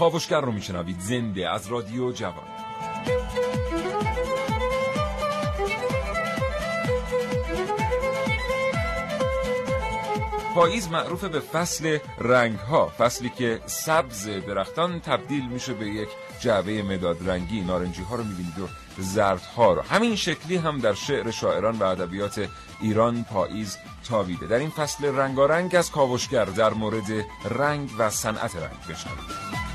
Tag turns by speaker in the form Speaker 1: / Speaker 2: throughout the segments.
Speaker 1: کاوشگر رو میشنوید. زنده از رادیو جوان. پاییز معروف به فصل رنگ ها فصلی که سبز درختان تبدیل میشه به یک جعبه مداد رنگی. نارنجی ها رو می‌بینید و زرد ها رو. همین شکلی هم در شعر شاعران و ادبیات ایران پاییز تابیده. در این فصل رنگارنگ از کاوشگر در مورد رنگ و صنعت رنگ بشنوید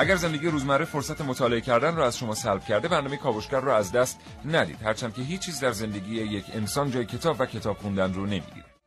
Speaker 1: اگر زندگی روزمره فرصت مطالعه کردن را از شما سلب کرده برنامه کاوشگر را از دست ندید. هرچند که هیچ چیز در زندگی یک انسان جای کتاب و کتاب خوندن رو نمی‌گیره.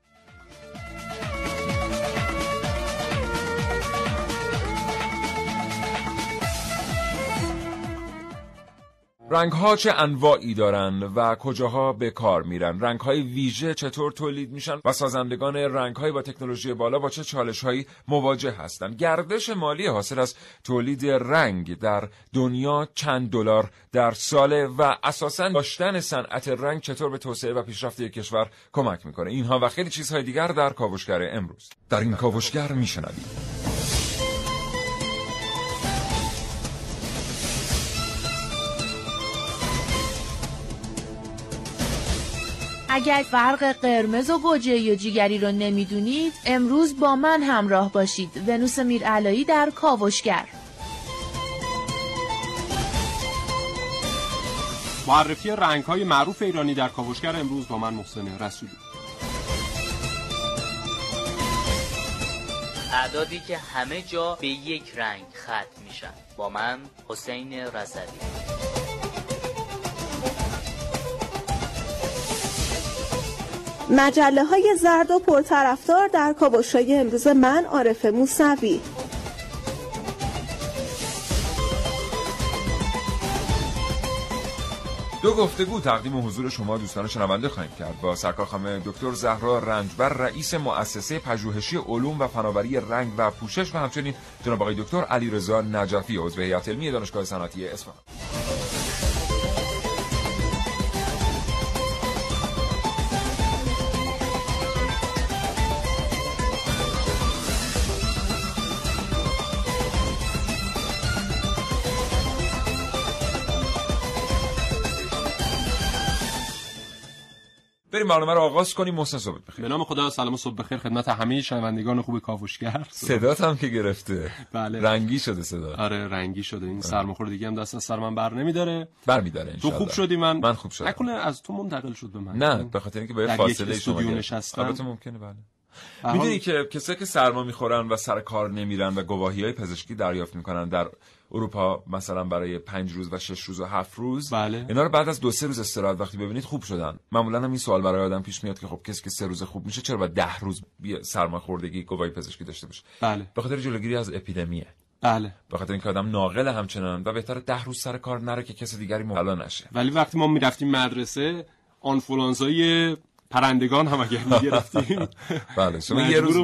Speaker 1: رنگ ها چه انواعی دارند و کجاها به کار میرن؟ رنگ های ویژه چطور تولید میشن و سازندگان رنگ های با تکنولوژی بالا با چه چالش هایی مواجه هستند؟ گردش مالی حاصل از تولید رنگ در دنیا چند دلار در ساله و اساسا داشتن صنعت رنگ چطور به توسعه و پیشرفت یک کشور کمک می‌کنه؟ اینها و خیلی چیزهای دیگر در کاوشگر امروز. در این کاوشگر میشنوید.
Speaker 2: اگر فرق قرمز و گوجه یا جیگری رو نمی‌دونید امروز با من همراه باشید. ونوس میرعلایی در کاوشگر.
Speaker 3: معرفی رنگ های معروف ایرانی در کاوشگر امروز با من محسن رسولی.
Speaker 4: اعدادی که همه جا به یک رنگ ختم میشن. با من حسین رسولی
Speaker 5: مجله های زرد و پرطرفدار در کابوشای امروز من عارف موسوی.
Speaker 1: دو گفتگو تقدیم حضور شما دوستان شنونده خواهیم کرد. با سرکار خانم دکتر زهرا رنجبر رئیس مؤسسه پژوهشی علوم و فناوری رنگ و پوشش و همچنین جناب آقای دکتر علیرضا نجفی عضو هیئت علمی دانشگاه صنعتی اصفهان. برنامه رو آغاز کنیم محسن صبح بخیر.
Speaker 3: به نام خدا سلام و صبح بخیر خدمت همه شنوندگان خوب کاوشگر.
Speaker 1: صدات هم که گرفته.
Speaker 3: بله.
Speaker 1: رنگی شده صدا.
Speaker 3: آره رنگی شده. این سرماخور دیگه هم دست از سر من بر نمیداره.
Speaker 1: برمیداره
Speaker 3: تو خوب شدی من؟
Speaker 1: من خوب شدم.
Speaker 3: نکنه از تو منتقل شد به من.
Speaker 1: نه به خاطر اینکه به فاصله شما.
Speaker 3: نشستم.
Speaker 1: البته ممکنه بله. می‌دونی که کسایی که سرما می‌خورن و سر کار نمیرن و گواهی های پزشکی دریافت می‌کنن در اروپا مثلا برای پنج روز و شش روز و هفت روز
Speaker 3: بله.
Speaker 1: اینا رو بعد از دو سه روز استراحت وقتی ببینید خوب شدن. معمولا هم این سوال برای آدم پیش میاد که خب کسی که سه روز خوب میشه چرا باید ده روز سرماخوردگی گواهی پزشکی داشته باشه؟
Speaker 3: بله.
Speaker 1: به خاطر جلوگیری از اپیدمیه.
Speaker 3: بله.
Speaker 1: به خاطر اینکه آدم ناقل همچنان و بهتر ده روز سر کار نره که کسی دیگری مبتلا نشه.
Speaker 3: ولی وقتی ما می‌رفتیم مدرسه آنفولانزای پرندگان هم اگر می‌گرفتیم.
Speaker 1: بله شما یه روز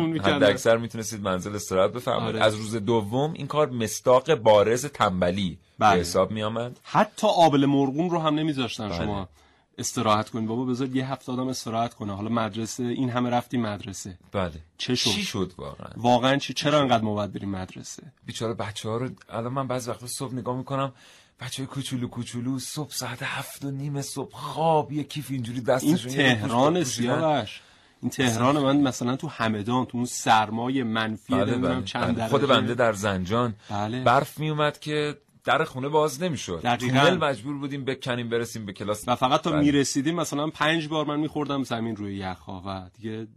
Speaker 1: اکثر می‌تونستید منزل استراحت بفرمایید.
Speaker 3: آره.
Speaker 1: از روز دوم این کار مستاق بارز تنبلی
Speaker 3: بله.
Speaker 1: به حساب می آمد
Speaker 3: حتی آبل مرغون رو هم نمیذاشتن
Speaker 1: بله.
Speaker 3: شما استراحت کنید. بابا بذار یه هفته آدم استراحت کنه. حالا مدرسه این همه رفتیم مدرسه.
Speaker 1: بله.
Speaker 3: چه شد؟
Speaker 1: چی شد واقعا؟
Speaker 3: واقعا چی؟ چرا انقدر ما باید بریم مدرسه؟
Speaker 1: بیچاره بچه ها رو الان من بعضی وقتا صبح نگاه می‌کنم بچه های کوچولو کوچولو صبح ساعت هفت و نیم صبح خواب یه کیف اینجوری
Speaker 3: این
Speaker 1: دستشون یه
Speaker 3: تهران
Speaker 1: پوش پوشیدن.
Speaker 3: سیاوش این تهران من مثلا تو همدان تو اون سرمای منفی
Speaker 1: بله بله
Speaker 3: چند
Speaker 1: بله. خود. بنده در زنجان
Speaker 3: بله.
Speaker 1: برف میومد که در خونه باز نمی‌شد
Speaker 3: دقیقاً.
Speaker 1: تونل مجبور بودیم بکنیم برسیم به کلاس
Speaker 3: و فقط تا
Speaker 1: بله.
Speaker 3: می‌رسیدیم مثلا پنج بار من میخوردم زمین روی یخها و دیگه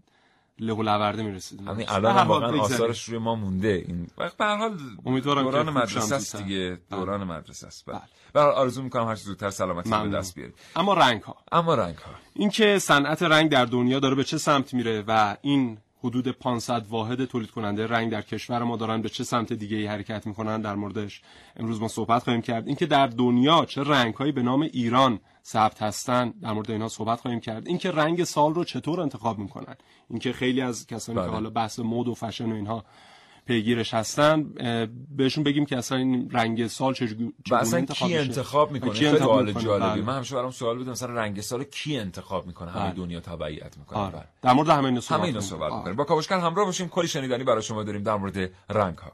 Speaker 3: له و لورده می‌رسید
Speaker 1: همین الان هم واقعا آثارش روی ما مونده. این به هر حال
Speaker 3: امیدوارم
Speaker 1: دوران مدرسه است. دیگه.
Speaker 3: بله.
Speaker 1: دوران مدرسه است. بله.
Speaker 3: بله.
Speaker 1: به هر حال آرزو می‌کنم هر زودتر سلامتی به. دست بیاری
Speaker 3: اما رنگ ها
Speaker 1: اما رنگ ها
Speaker 3: اینکه صنعت رنگ در دنیا داره به چه سمت میره و این حدود 500 واحد تولید کننده رنگ در کشور ما دارن به چه سمت دیگه ای حرکت می‌کنن در موردش امروز ما صحبت خواهیم کرد. اینکه در دنیا چه رنگهایی به نام ایران ثبت هستن در مورد اینها صحبت خواهیم کرد اینکه رنگ سال رو چطور انتخاب می‌کنن اینکه خیلی از کسانی
Speaker 1: بله.
Speaker 3: که حالا بحث مد و فشن و اینها پیگیرش هستن بهشون بگیم که اصلا این رنگ سال چجوری
Speaker 1: اصلا
Speaker 3: انتخاب
Speaker 1: کی
Speaker 3: میشه؟
Speaker 1: انتخاب می‌کنه
Speaker 3: کی انتخاب
Speaker 1: سوال؟ جالبی
Speaker 3: بله.
Speaker 1: من همیشه برام سوال بوده مثلا رنگ سال کی انتخاب می‌کنه همه
Speaker 3: بله.
Speaker 1: دنیا تبعیت می‌کنه
Speaker 3: آره.
Speaker 1: بله.
Speaker 3: در مورد همه اینا صحبت
Speaker 1: همه اینا. صحبت. می‌کنیم با کاوشگر همراه باشیم کلی شنیدنی برای شما داریم در مورد رنگ ها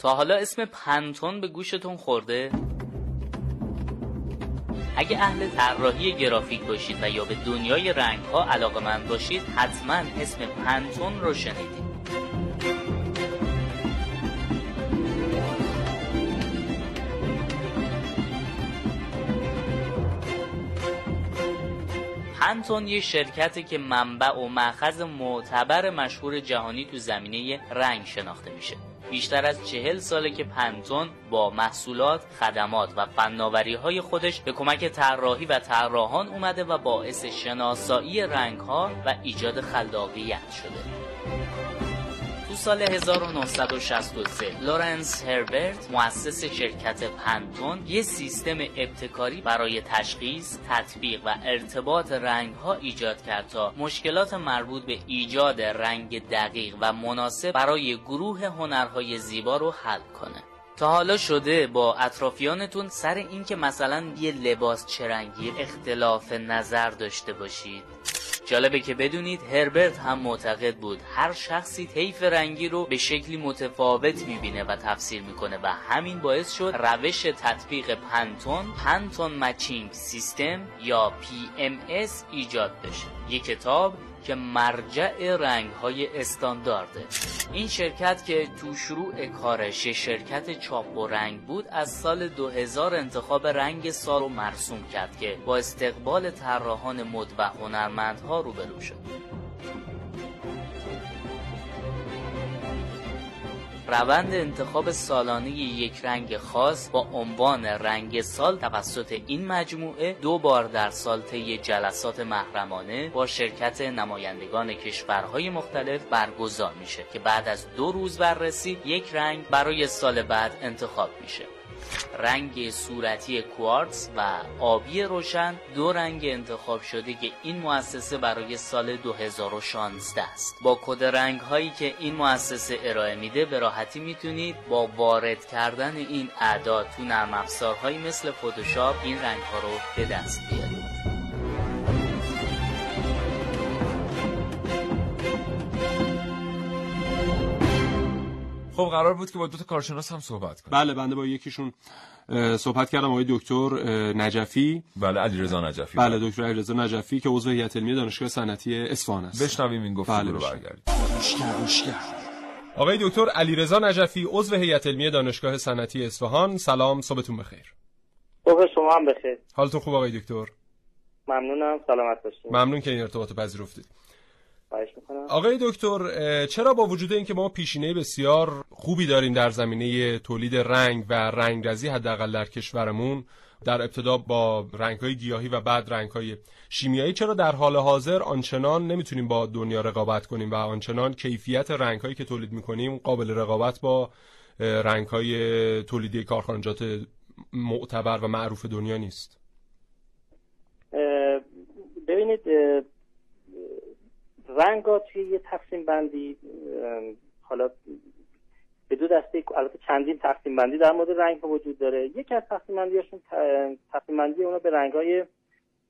Speaker 4: تا حالا اسم پنتون به گوشتون خورده؟ اگه اهل طراحی گرافیک باشید و یا به دنیای رنگ ها علاقه من باشید حتما اسم پنتون رو شنیدید پنتون یه شرکتی که منبع و مأخذ معتبر مشهور جهانی تو زمینه رنگ شناخته میشه بیشتر از چهل ساله که Pantone با محصولات، خدمات و فناوری های خودش به کمک طراحی و طراحان اومده و باعث شناسایی رنگ ها و ایجاد خلاقیت شده. تو سال 1963 لورنس هربرت مؤسس شرکت Pantone یه سیستم ابتکاری برای تشخیص، تطبیق و ارتباط رنگ ها ایجاد کرد تا مشکلات مربوط به ایجاد رنگ دقیق و مناسب برای گروه هنرهای زیبا رو حل کنه. تا حالا شده با اطرافیانتون سر اینکه مثلا یه لباس چه رنگی اختلاف نظر داشته باشید جالبه که بدونید هربرت هم معتقد بود هر شخصی طیف رنگی رو به شکلی متفاوت می‌بینه و تفسیر می‌کنه و همین باعث شد روش تطبیق پنتون پنتون مچینگ سیستم یا PMS ایجاد بشه. یک کتاب که مرجع رنگ های استاندارده. این شرکت که تو شروع کارش شرکت چاپ و رنگ بود از سال 2000 انتخاب رنگ سال رو مرسوم کرد که با استقبال طراحان مد و هنرمندها روبرو شد. روند انتخاب سالانه یک رنگ خاص با عنوان رنگ سال توسط این مجموعه دو بار در سال طی جلسات محرمانه با شرکت نمایندگان کشورهای مختلف برگزار میشه که بعد از دو روز بررسی یک رنگ برای سال بعد انتخاب میشه. رنگ صورتی کوارتز و آبی روشن. دو رنگ انتخاب شده که این مؤسسه برای سال 2016 است. با کد رنگ هایی که این مؤسسه ارائه میده به راحتی می‌تونید با وارد کردن این اعداد تو نرم افزارهایی مثل فتوشاپ این رنگ ها رو به دست بیارید.
Speaker 1: خب قرار بود که با دو تا کارشناس هم صحبت کنیم.
Speaker 3: بله بنده با یکیشون صحبت کردم آقای دکتر نجفی.
Speaker 1: بله علیرضا نجفی.
Speaker 3: بله دکتر علیرضا نجفی که عضو هیئت علمی دانشگاه صنعتی اصفهان است.
Speaker 1: بشنویم این گفتگو
Speaker 3: بله،
Speaker 1: رو. برگردیم.
Speaker 3: آقای دکتر علیرضا نجفی عضو هیئت علمی دانشگاه صنعتی اصفهان. سلام صبحتون بخیر.
Speaker 6: صبح شما هم بخیر.
Speaker 3: حالتون خوب آقای دکتر؟
Speaker 6: ممنونم سلامت باشید
Speaker 3: ممنون که این ارتباط پذیرفتید. آقای دکتر چرا با وجود اینکه ما پیشینه بسیار خوبی داریم در زمینه تولید رنگ و رنگرزی حداقل در کشورمون در ابتدا با رنگ‌های گیاهی و بعد رنگ‌های شیمیایی چرا در حال حاضر آنچنان نمی‌تونیم با دنیا رقابت کنیم و آنچنان کیفیت رنگ‌هایی که تولید می‌کنیم قابل رقابت با رنگ‌های تولیدی کارخانجات معتبر و معروف دنیا نیست؟
Speaker 6: ببینید رنگ ها توی یه تقسیم بندی حالا به دو دسته البته چندین تقسیم بندی در مورد رنگ ها وجود داره. یکی از تقسیم بندیاشون ت- تقسیم بندی اونا به رنگ های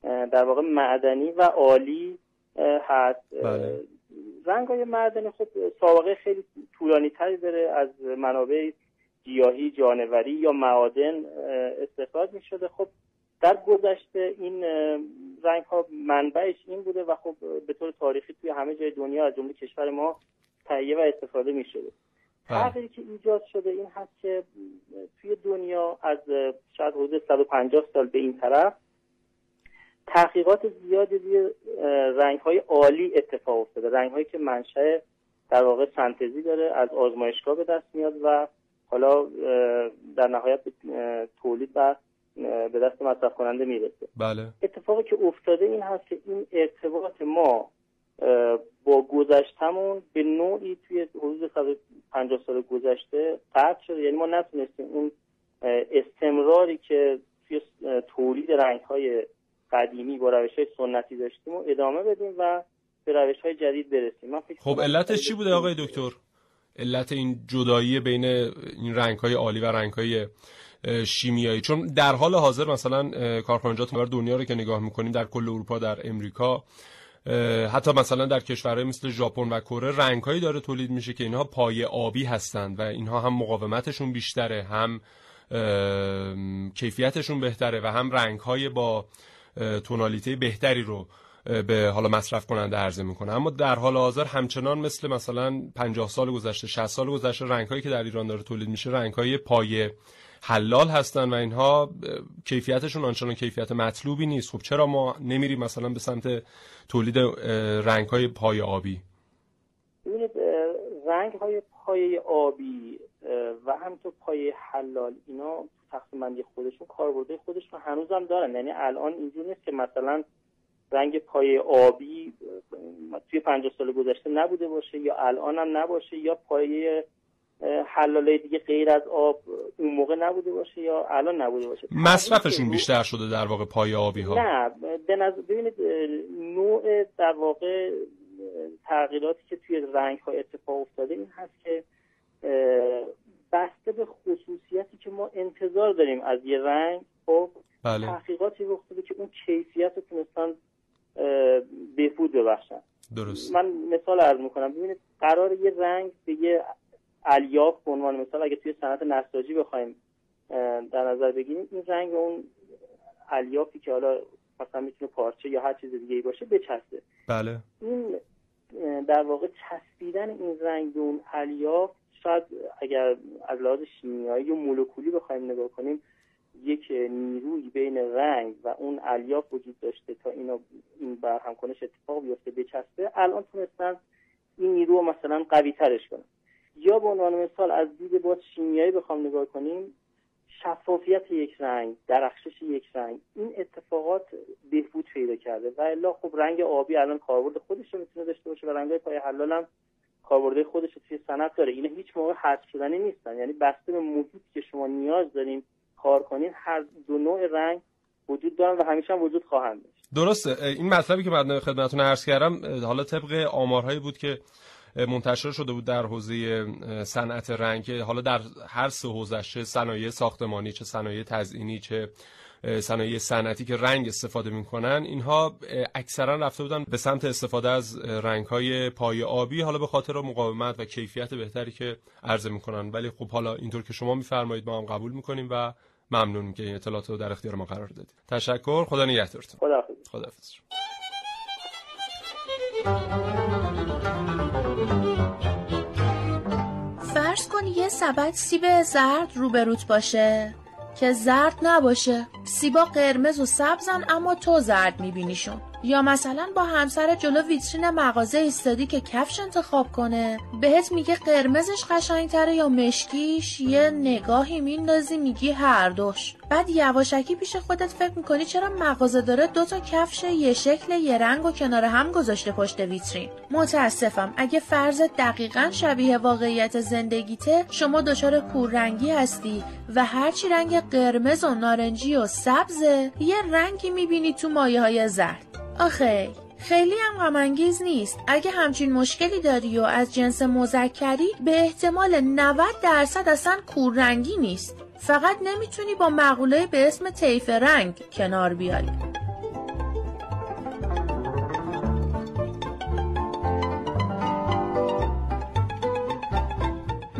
Speaker 6: در واقع معدنی و عالی هست.
Speaker 3: بله.
Speaker 6: رنگ های معدنی خب سابقه خیلی طولانی تری داره. از منابع گیاهی جانوری یا معادن استخراج می شده خب در گذشته این رنگ ها منبعش این بوده و خب به طور تاریخی توی همه جای دنیا از جمله کشور ما تهیه و استفاده می شده
Speaker 3: بله.
Speaker 6: تغییری که ایجاد شده این هست که توی دنیا از شاید حدود 150 سال به این طرف تحقیقات زیادی روی رنگ های عالی اتفاق افتاده رنگ هایی که منشأ در واقع سنتزی داره از آزمایشگاه به دست میاد و حالا در نهایت به تولید و به دست مصرف کننده می‌رسه.
Speaker 3: بله.
Speaker 6: اتفاقی که افتاده این هست که این ارتباط ما با گذشتمون به نوعی توی حدود 150 سال گذشته قطع شده. یعنی ما نتونستیم اون استمراری که توی تولید رنگ های قدیمی با روش های سنتی داشتیم و ادامه بدیم و به روش های جدید برسیم. من فکر
Speaker 3: خب علتش چی بوده آقای دکتر؟ علت این جدایی بین این رنگ های عالی و رنگ های شیمیایی. چون در حال حاضر مثلا کارخانجات دنیا رو که نگاه می‌کنیم در کل اروپا در امریکا حتی مثلا در کشورهای مثل ژاپن و کره رنگهایی داره تولید میشه که اینها پای آبی هستند و اینها هم مقاومتشون بیشتره هم کیفیتشون بهتره و هم رنگهای با تونالیته بهتری رو به حالا مصرف کننده عرضه می‌کنه. اما در حال حاضر همچنان مثل مثلا 50 سال گذشته 60 سال گذشته رنگهایی که در ایران داره تولید میشه رنگهای پای حلال هستن و اینها کیفیتشون آنچنان کیفیت مطلوبی نیست. خب چرا ما نمیریم مثلا به سمت تولید رنگ های پای آبی؟
Speaker 6: رنگ های پای آبی و همینطور پای حلال اینا تقسیم بندی خودشون کاربرده خودشون هنوزم دارن. یعنی الان اینجور نیست که مثلا رنگ پای آبی توی 50 سال گذشته نبوده باشه یا الان هم نباشه یا پای حلاله دیگه غیر از آب اون موقع نبوده باشه یا الان نبوده باشه.
Speaker 3: مصرفشون بیشتر شده در واقع پای آبی ها
Speaker 6: نه به نظر ببینید نوع در واقع تغییراتی که توی رنگ ها اتفاق افتاده این هست که بسته به خصوصیتی که ما انتظار داریم از یه رنگ خب
Speaker 3: بله.
Speaker 6: تحقیقاتی رخ داده که اون کیفیت رو تونستن بهبود ببخشن.
Speaker 3: درست.
Speaker 6: من مثال عرض می‌کنم. ببینید قرار یه رنگ به یه الیاف به عنوان مثال اگه توی صنعت نساجی بخوایم در نظر بگیریم این رنگ اون الیافی که حالا مثلا می‌تونه پارچه یا هر چیز دیگه ای باشه بچسبه.
Speaker 3: بله.
Speaker 6: این در واقع چسبیدن این رنگ به اون الیاف شاید اگر از لحاظ شیمیایی و مولکولی بخوایم نگاه کنیم یک نیروی بین رنگ و اون الیاف وجود داشته تا اینو این برهم کنش اتفاق بیفته بچسبه الان تونستن این نیرو رو مثلا قوی ترش کنن. یا به عنوان مثال از دید باز شیمیایی بخوام نگاه کنیم شفافیت یک رنگ درخشش یک رنگ این اتفاقات بهبود پیدا کرده. و الا خب رنگ آبی الان کاربرد خودش رو می‌تونه داشته باشه و رنگای پای حلال هم کاربرد خودش رو توی صنعت داره. اینا هیچ موقع حذف شدنی نیستن. یعنی بسته به محیطی که شما نیاز داریم کار کنین هر دو نوع رنگ وجود دارن و همیشه هم وجود خواهند داشت.
Speaker 3: درسته. این مطلبی که من خدمتتون عرض کردم حالا طبق آمارهایی بود که منتشر شده بود در حوزه صنعت رنگ حالا در هر سه حوزش چه صنایع ساختمانی چه صنایع تزئینی چه صنایع صنعتی که رنگ استفاده می‌کنن اینها اکثرا رفته بودن به سمت استفاده از رنگ های پای آبی حالا به خاطر مقاومت و کیفیت بهتری که عرضه می‌کنن. ولی خب حالا اینطور که شما میفرمایید ما هم قبول می‌کنیم و ممنون که این اطلاعات رو در اختیار ما قرار دادید. تشکر. خدا نگهدارتون.
Speaker 6: خداحافظ.
Speaker 3: خداحافظ.
Speaker 2: کن یه سبد سیب زرد روبروت باشه. که زرد نباشه. سیبا قرمز و سبزن اما تو زرد میبینیشون. یا مثلا با همسر جلو ویترین مغازه ایستادی که کفش انتخاب کنه. بهت میگه قرمزش قشنگتره یا مشکیش؟ یه نگاهی میندازی میگی هر دوش. بعد یواشکی پیش خودت فکر می‌کنی چرا مغازه داره دوتا کفش یه شکل یه رنگ و کنار هم گذاشته پشت ویترین؟ متاسفم. اگه فرض دقیقا شبیه واقعیت زندگیته شما دچار کوررنگی هستی و هرچی رنگ قرمز و نارنجی و سبزه یه رنگی می‌بینی تو مایه های زرد. آخه خیلی هم غمانگیز نیست. اگه همچین مشکلی داری و از جنس مذکری به احتمال 90 درصد اصلا کوررنگی نیست. فقط نمی‌تونی با مقوله به اسم طیف رنگ کنار بیاری.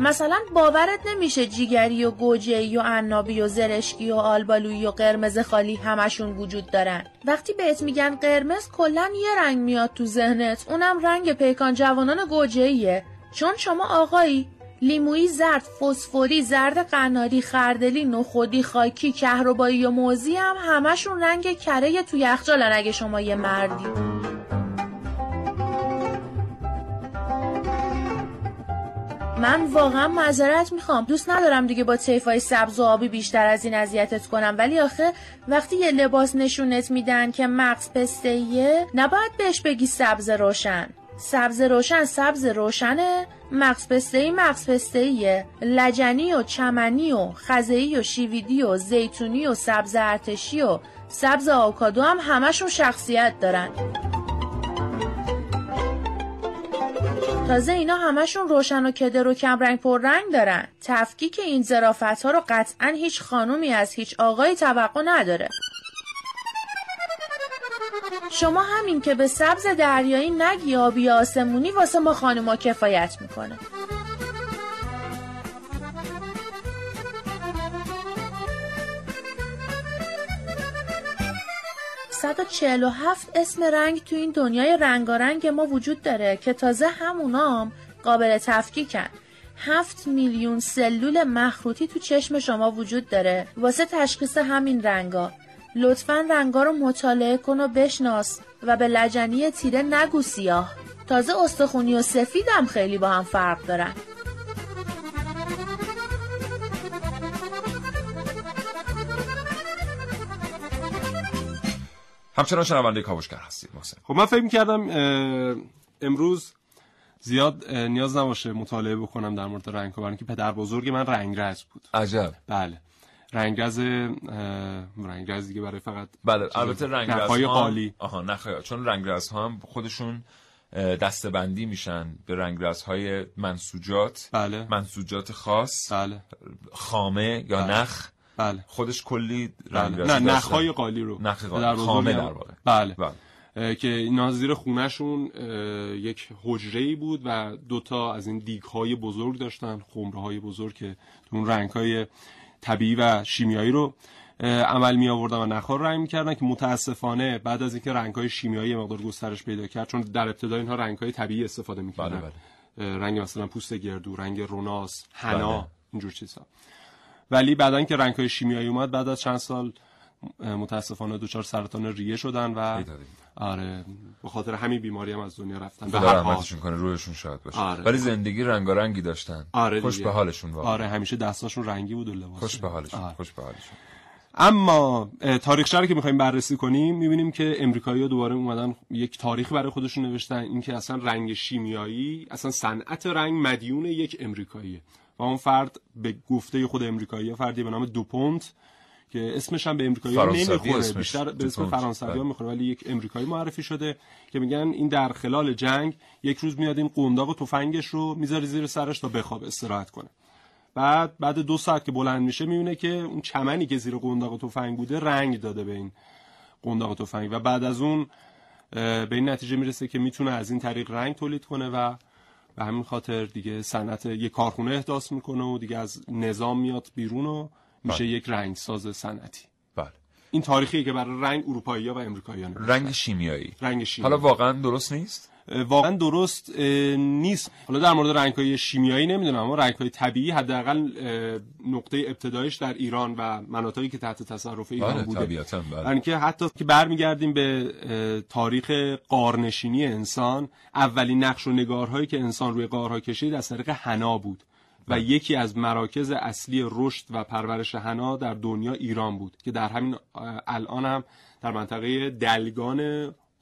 Speaker 2: مثلا باورت نمیشه جیگری و گوجهی و عنابی و زرشکی و آلبالویی و قرمز خالی همشون وجود دارن. وقتی بهت میگن قرمز کلا یه رنگ میاد تو ذهنت. اونم رنگ پیکان جوانان گوجهیه چون شما آقایی لیمویی زرد فسفوری زرد قناری خردلی نخودی خاکی کهربایی و موزی هم همشون رنگ کره تو یخچالن اگه شما یه مردی. من واقعا معذرت می‌خوام. دوست ندارم دیگه با طیفای سبز و آبی بیشتر از این اذیتت کنم. ولی آخه وقتی یه لباس نشونت میدن که مغز پستهیه نباید بهش بگی سبز روشن. سبز روشن سبز روشنه. مغز پستهی مغز پستهیه لجنی و چمنی و خزهی و شیویدی و زیتونی و سبز ارتشی و سبز آووکادو هم همشون شخصیت دارن. تازه اینا همشون روشن و کدر و کمرنگ پررنگ دارن. تفکیک این زرافت ها رو قطعا هیچ خانومی از هیچ آقایی توقع نداره. شما همین که به سبز دریایی نگی آبی آسمونی واسه ما خانوما کفایت می‌کنه. 147 اسم رنگ تو این دنیای رنگارنگ ما وجود داره که تازه همونام قابل تفکیکن هفت میلیون سلول مخروطی تو چشم شما وجود داره. واسه تشخیص همین رنگا. لطفا رنگا رو مطالعه کن و بشناس و به لجنی تیره نگو سیاه. تازه استخونی و سفیدم خیلی با هم فرق دارن.
Speaker 1: همچنان شنونده کاوشگر هستید محسن.
Speaker 3: خب من فکر کردم امروز زیاد نیاز نباشه مطالعه بکنم در مورد رنگ برای اینکه پدر بزرگ من رنگرز بود.
Speaker 1: عجب.
Speaker 3: بله. رنگرز رنگرز دیگه برای فقط
Speaker 1: بله البته رنگرز
Speaker 3: نخهای
Speaker 1: ها
Speaker 3: قالی
Speaker 1: آها نخهای چون رنگرز ها هم خودشون دستبندی میشن به رنگرزهای منسوجات.
Speaker 3: بله.
Speaker 1: منسوجات خاص.
Speaker 3: بله.
Speaker 1: خامه یا
Speaker 3: بله.
Speaker 1: نخ.
Speaker 3: بله
Speaker 1: خودش کلی
Speaker 3: بله.
Speaker 1: رنگرزی
Speaker 3: نه. نخهای قالی رو
Speaker 1: نخ قالی. خامه در واقع
Speaker 3: بله
Speaker 1: بله.
Speaker 3: که اینا زیر خونهشون یک حجره بود و دوتا از این دیگ های بزرگ داشتن خمره های بزرگ که اون رنگ های طبیعی و شیمیایی رو عمل می آوردن و نخار رنگ می‌کردن که متاسفانه بعد از اینکه رنگ های شیمیایی مقدار گسترش پیدا کرد چون در ابتدا اینها رنگ های طبیعی استفاده می‌کردن
Speaker 1: بله،
Speaker 3: اه، رنگ مثلا پوست گردو رنگ روناس حنا
Speaker 1: بله.
Speaker 3: اینجور چیزها ولی بعدا که رنگ های شیمیایی اومد بعد از چند سال متاسفانه دچار سرطان ریه شدن و. آره به خاطر همین بیماری هم از دنیا رفتن به هر.
Speaker 1: رحمتشون کنه روحشون شاد باشه
Speaker 3: آره.
Speaker 1: ولی زندگی رنگارنگی داشتن
Speaker 3: آره
Speaker 1: خوش. به حالشون واقعا
Speaker 3: آره همیشه دستاشون رنگی بود و لباس
Speaker 1: خوش به حالشون
Speaker 3: آره.
Speaker 1: خوش به حالشون
Speaker 3: اما تاریخچه رو که می‌خوایم بررسی کنیم می‌بینیم که امریکایی‌ها دوباره اومدن یک تاریخ برای خودشون نوشتن اینکه اصلا رنگ شیمیایی اصلا صنعت رنگ مدیون یک امریکاییه و اون فرد به گفته خود امریکایی‌ها فردی به نام دوپونت که اسمش هم به امریکایی نمی‌خوره. بیشتر به اسم. فرانسوی
Speaker 1: بله.
Speaker 3: می‌خوره ولی یک امریکایی معرفی شده که میگن این در خلال جنگ یک روز میاد این قنداق و تفنگش رو می‌ذاره زیر سرش تا بخواب استراحت کنه بعد بعد دو ساعت که بلند میشه می‌بینه که اون چمنی که زیر قنداق و تفنگ بوده رنگ داده به این قنداق و تفنگ و بعد از اون به این نتیجه می‌رسه که می‌تونه از این طریق رنگ تولید کنه و به همین خاطر دیگه صنعت یه کارخونه احداث می‌کنه و دیگه از نظام میاد بیرون و میشه
Speaker 1: بله.
Speaker 3: یک رنگساز صنعتی.
Speaker 1: بله.
Speaker 3: این تاریخیه که برای رنگ اروپایی و امریکایی
Speaker 1: رنگ شیمیایی.
Speaker 3: رنگ شیمیایی.
Speaker 1: حالا واقعا درست نیست؟
Speaker 3: واقعا درست نیست. حالا در مورد رنگ های شیمیایی نمی‌دونم اما رنگ های طبیعی حداقل نقطه ابتدایش در ایران و مناطقی که تحت تصرف ایران
Speaker 1: بله
Speaker 3: بوده.
Speaker 1: بله.
Speaker 3: یعنی که حتی که برمیگردیم به تاریخ قارنشینی انسان اولین نقش و نگارهایی که انسان روی قارها کشید از طریق حنا بود و یکی از مراکز اصلی رشد و پرورش حنا در دنیا ایران بود که در همین الان هم در منطقه دلگان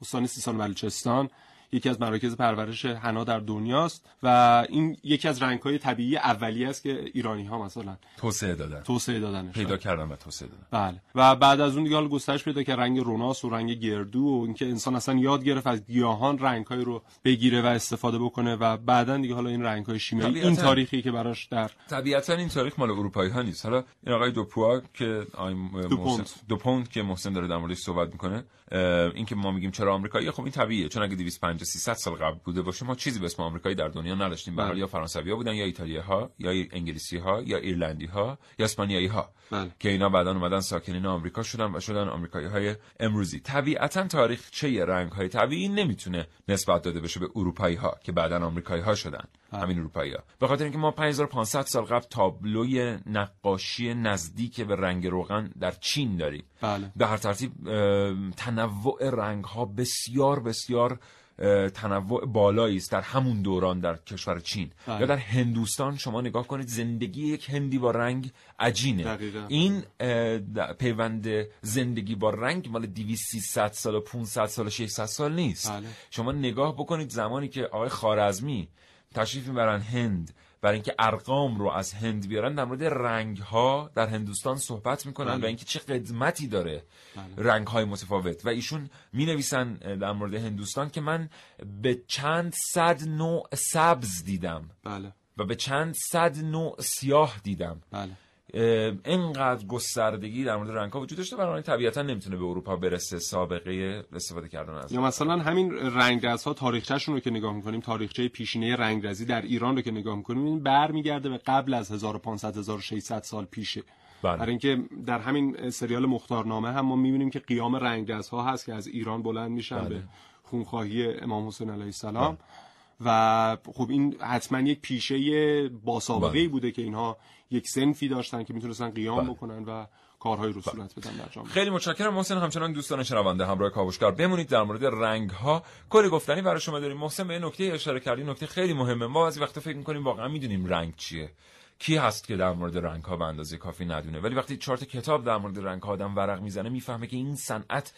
Speaker 3: استان سیستان و بلوچستان یکی از مراکز پرورش حنا در دنیاست و این یکی از رنگ‌های طبیعی اولیه است که ایرانی ها مثلا
Speaker 1: توسعه دادن.
Speaker 3: توسعه دادنش
Speaker 1: پیدا کردن و توسعه دادن.
Speaker 3: بله. و بعد از اون دیگه حالا گسترش پیدا که رنگ روناس و رنگ گردو و اینکه انسان اصلا یاد گرفت از گیاهان رنگ‌های رو بگیره و استفاده بکنه و بعدا دیگه حالا این رنگ‌های شیمیایی این. تاریخی که براش در
Speaker 1: طبیعتا این تاریخ مال اروپایی ها نیست. حالا این آقای دوپوا که محسن
Speaker 3: دوپونت.
Speaker 1: دوپونت که محسن داره در موردش صحبت می‌کنه این که ما میگیم چرا آمریکایی خب این طبیعیه. چون اگه 250 200 300 سال قبل بوده باشه ما چیزی به اسم آمریکایی در دنیا نداشتیم.
Speaker 3: بله.
Speaker 1: بله. یا فرانسوی ها بودن یا ایتالیایی ها یا انگلیسی ها یا ایرلندی ها یا اسپانیایی ها
Speaker 3: بله.
Speaker 1: که اینا بعدا اومدن ساکنین آمریکا شدن و شدن آمریکایی های امروزی. طبیعتا تاریخچه رنگ های طبیعی نمی‌تونه نسبت داده بشه به اروپایی ها که بعدا آمریکایی ها شدن همین اروپایی ها به خاطر اینکه ما 5500 سال قبل تابلوی نقاشی نزدیک به رنگ روغن در چین داریم.
Speaker 3: بله.
Speaker 1: به هر ترتیب تنوع رنگ ها بسیار بسیار تنوع بالایی است در همون دوران در کشور چین
Speaker 3: بله.
Speaker 1: یا در هندوستان شما نگاه کنید زندگی یک هندی با رنگ عجینه
Speaker 3: دقیقاً.
Speaker 1: این پیوند زندگی با رنگ مال 200 300 سال و 500 سال و 600 سال نیست
Speaker 3: بله.
Speaker 1: شما نگاه بکنید زمانی که آقای خارزمی تشریف می‌برن هند برای اینکه ارقام رو از هند بیارن در مورد رنگ ها در هندوستان صحبت می‌کنن
Speaker 3: بله.
Speaker 1: و اینکه چه قدمتی داره رنگ های متفاوت. و ایشون می نویسن در مورد هندوستان که من به چند صد نوع سبز دیدم.
Speaker 3: بله.
Speaker 1: و به چند صد نوع سیاه دیدم.
Speaker 3: بله.
Speaker 1: اینقدر گستردگی در مورد رنگ ها وجود داشته بنابراین طبیعتا نمی‌تونه به اروپا برسه سابقه استفاده کردن از
Speaker 3: یا مثلا همین رنگرز ها تاریخچه‌شون رو که نگاه می‌کنیم تاریخچه پیشینه رنگرزی در ایران رو که نگاه می‌کنیم این برمیگرده به قبل از 1500 1600 سال پیشه
Speaker 1: بله.
Speaker 3: برای اینکه در همین سریال مختارنامه هم ما می‌بینیم که قیام رنگرزها هست که از ایران بلند میشن
Speaker 1: بله.
Speaker 3: به خونخواهی امام حسین علیه السلام و خب این حتما یک پیشه با سابقه ای
Speaker 1: بله.
Speaker 3: بوده که اینها یک سنفی داشتن که می‌تونستن قیام
Speaker 1: بله.
Speaker 3: بکنن و کارهای رو صورت بدن در جامعه.
Speaker 1: خیلی متشکرم محسن. همچنان دوستان شنونده همراه کاوشگر. بمونید در مورد رنگ ها کلی گفتنی برای شما داریم. محسن به نکته اشاره کردی. نکته خیلی مهمه. ما بعضی وقتا فکر می‌کنیم واقعا می‌دونیم رنگ چیه. کی هست که در مورد رنگ ها به اندازه کافی ندونه. ولی وقتی چهار تا کتاب در مورد رنگ ها آدم ورق می‌زنه می‌فهمه که این صنعت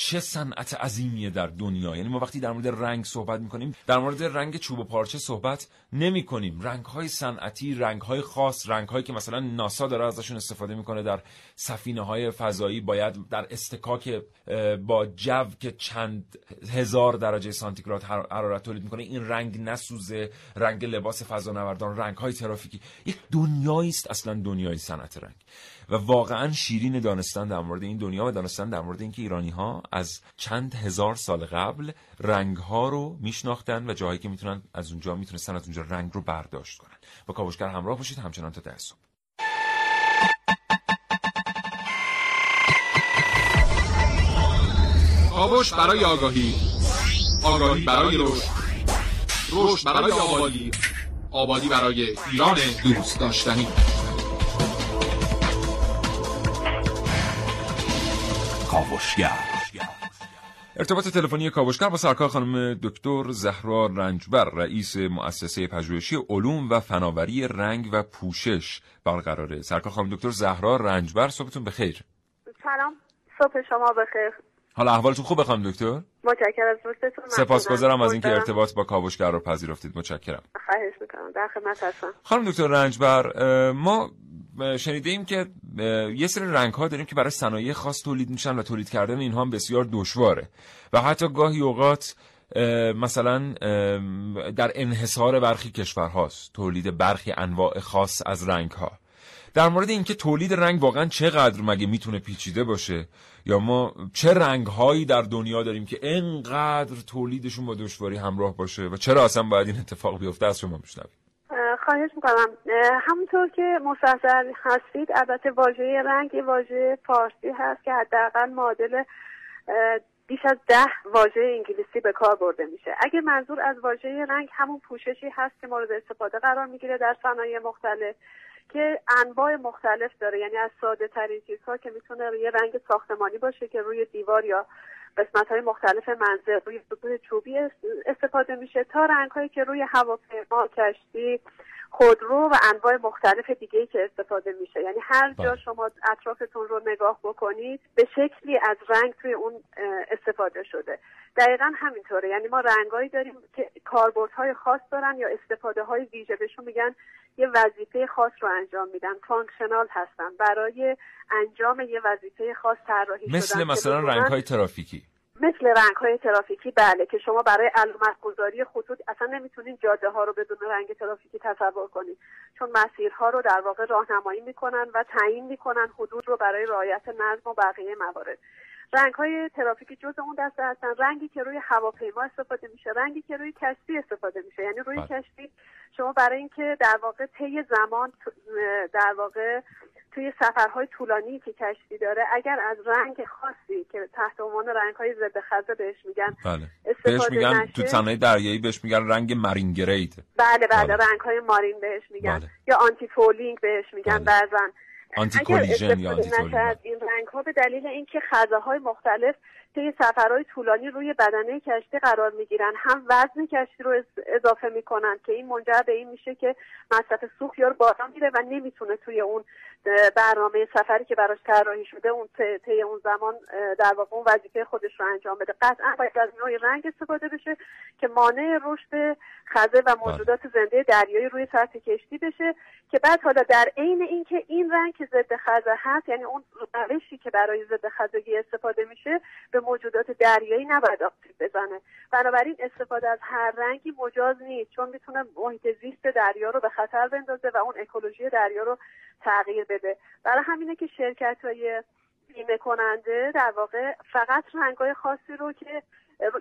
Speaker 1: چه صنعت عظیمیه در دنیا. یعنی ما وقتی در مورد رنگ صحبت می‌کنیم در مورد رنگ چوب و پارچه صحبت نمی کنیم رنگ های صنعتی رنگ های خاص رنگ هایی که مثلا ناسا داره ازشون استفاده می‌کنه در سفینه های فضایی باید در استکاک با جو که چند هزار درجه سانتیگراد حر- حرارت تولید می‌کنه این رنگ نسوزه رنگ لباس فضانوردان رنگ های ترافیکی. یک دنیایی است اصلا دنیای صنعت رنگ. و واقعا شیرین دانستن در مورد این دنیا و دانستن در مورد اینکه ایرانی ها از چند هزار سال قبل رنگ ها رو میشناختن و جاهایی که می‌تونن از اونجا می‌تونستن از اونجا رنگ رو برداشت کنن. با کاوشگر همراه باشید همچنان تا ده صبح.
Speaker 3: کاوش برای آگاهی. آگاهی برای رشد. رشد برای آبادی. آبادی برای ایران دوست داشتنی.
Speaker 7: کاوشگر.
Speaker 1: ارتباط تلفنی کاوشگر با سرکار خانم دکتر زهرا رنجبر رئیس مؤسسه پژوهشی علوم و فناوری رنگ و پوشش برقراره. سرکار خانم دکتر زهرا رنجبر صبحتون بخیر.
Speaker 8: سلام. صبح شما بخیر.
Speaker 1: حالا احوالتون خوبه خانم دکتر؟
Speaker 8: متشکر از لطفتون
Speaker 1: سپاسگزارم از اینکه. ارتباط با کاوشگر رو پذیرفتید. متشکرم.
Speaker 8: خواهش می‌کنم. در خدمت هستم.
Speaker 1: خانم دکتر رنجبر ما شنیده ایم که یه سری رنگ ها داریم که برای صنایع خاص تولید میشن و تولید کردن اینها هم بسیار دشواره. و حتی گاهی اوقات مثلا در انحصار برخی کشورهاست تولید برخی انواع خاص از رنگ ها در مورد اینکه تولید رنگ واقعا چقدر مگه می‌تونه پیچیده باشه یا ما چه رنگ هایی در دنیا داریم که انقدر تولیدشون با دشواری همراه باشه و چرا اصلا باید این اتفاق بیفته از شما میشنویم.
Speaker 8: خواهش می‌کنم. همونطور که مستحضر هستید البته واژه رنگ یه واژه فارسی هست که حداقل معادل بیش از ده واژه انگلیسی به کار برده میشه. اگه منظور از واژه رنگ همون پوششی هست که مورد استفاده قرار می‌گیره در صنایع مختلف که انواع مختلف داره. یعنی از ساده ترین چیزها که می‌تونه یه رنگ ساختمانی باشه که روی دیوار یا قسمت های مختلف منزل روی سطوح چوبی است- استفاده میشه تا رنگ هایی که روی هواپیما کشتی خودرو و انواع مختلف دیگه که استفاده میشه. یعنی هر جا
Speaker 1: بله.
Speaker 8: شما اطرافتون رو نگاه بکنید به شکلی از رنگ توی اون استفاده شده. دقیقا همینطوره. یعنی ما رنگایی داریم که کاربردهای خاص دارن یا استفاده های ویژه. بهشون میگن یه وظیفه خاص رو انجام میدن. functional هستن. برای انجام یه وظیفه خاص طراحی شدن
Speaker 1: مثل مثلا رنگ های ترافیکی.
Speaker 8: مثل رنگ های ترافیکی بله که شما برای علامت گذاری خطوط اصلا نمی‌تونین جاده ها رو بدون رنگ ترافیکی تصور کنید چون مسیرها رو در واقع راهنمایی می‌کنن و تعیین می‌کنن حدود رو برای رعایت نظم و بقیه موارد. رنگ های ترافیکی جز اون دسته هستن. رنگی که روی هواپیما استفاده میشه رنگی که روی کشتی استفاده میشه. یعنی روی
Speaker 1: بله.
Speaker 8: کشتی شما برای اینکه در واقع طی زمان در واقع توی سفرهای طولانی که کشتی داره اگر از رنگ خاصی که تحت عنوان رنگ های ضد خزه بهش میگن
Speaker 1: بله بهش
Speaker 8: استفاده
Speaker 1: میگن
Speaker 8: نشه
Speaker 1: تو صنایع دریایی بهش میگن رنگ marine grade
Speaker 8: بله بله
Speaker 1: بله.
Speaker 8: رنگ های marine بهش میگن
Speaker 1: بله.
Speaker 8: یا anti-fouling بهش میگن
Speaker 1: بله.
Speaker 8: بعضا
Speaker 1: anti
Speaker 8: اگر
Speaker 1: corrosion یا anti
Speaker 8: نشه از این رنگ ها به دلیل اینکه خزه های مختلف طی سفرهای طولانی روی بدنه کشتی قرار می‌گیرن. هم وزن کشتی رو اضافه می‌کنن که این منجر به این میشه که مصرف سوخت یا بالا میره و نمی‌تونه توی اون برنامه سفری که براش طراحی شده اون طی اون زمان در واقع اون وظیفه خودش رو انجام بده. قطعا باید از نوع رنگ استفاده بشه که مانع رشد خزه و موجودات زنده دریایی روی سطح کشتی بشه که بعد حالا در عین اینکه این رنگ که ضد خزه هست یعنی اون روشی که برای ضد خزگی استفاده میشه به موجودات دریایی نباید آسیب بزنه بنابراین استفاده از هر رنگی مجاز نیست چون می‌تونه محیط زیست دریا رو به خطر بندازه و اون اکولوژی دریا رو تغییر بده برای همینه که شرکت های بیمه کننده در واقع فقط رنگ های خاصی رو که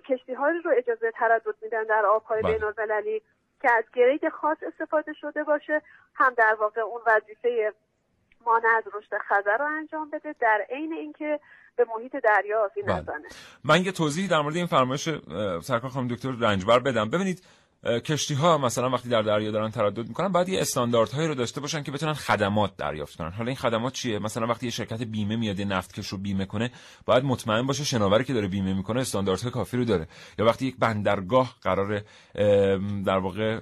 Speaker 8: کشتی رو اجازه تردد میدن در آبهای
Speaker 1: بله.
Speaker 8: بین المللی که از گرید خاص استفاده شده باشه هم در واقع اون وظیفه مانع از رشد خزر رو انجام بده در عین اینکه به محیط دریا آسیب. نزنه
Speaker 1: من یه توضیحی در مورد این فرمایش سرکار خانم دکتر رنجبر بدم ببینید کشتی ها مثلا وقتی در دریا دارن تردد می‌کنن باید یه استانداردهایی رو داشته باشن که بتونن خدمات دریافت کنن حالا این خدمات چیه؟ مثلا وقتی یه شرکت بیمه میاد یه نفتکش رو بیمه کنه باید مطمئن باشه شناوری که داره بیمه می‌کنه استانداردهای کافی رو داره. یا وقتی یک بندرگاه قرار در واقع